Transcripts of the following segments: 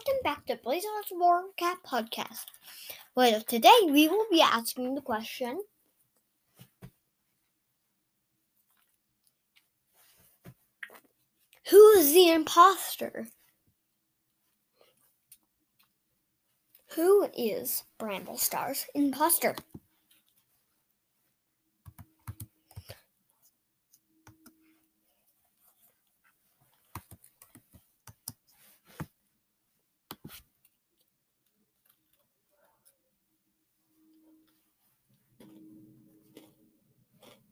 welcome back to Blazers War Cat Podcast. Well, today we will be asking the question Who is the imposter? Who is Bramblestar's imposter?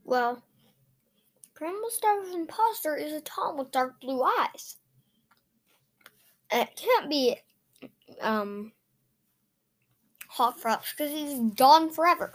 Well, Bramblestar's imposter is a Tom with dark blue eyes. It can't be um Hawkfrost because he's gone forever.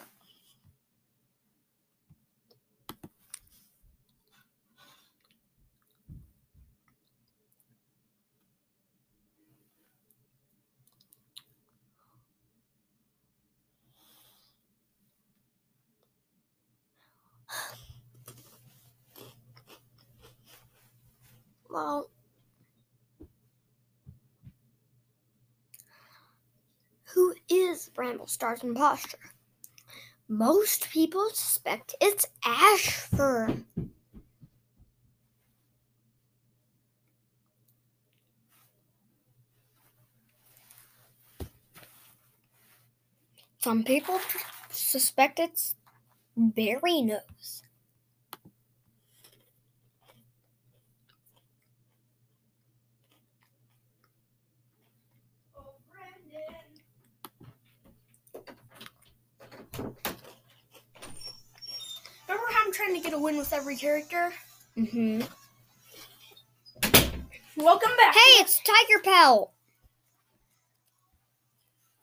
Well, who is Bramblestar's imposter? Most people suspect it's Ashfur. Some people suspect it's Berrynose. Trying to get a win with every character? Mm-hmm. Welcome back. Hey, it's Tiger Pal.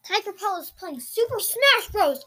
Tiger Pal is playing Super Smash Bros.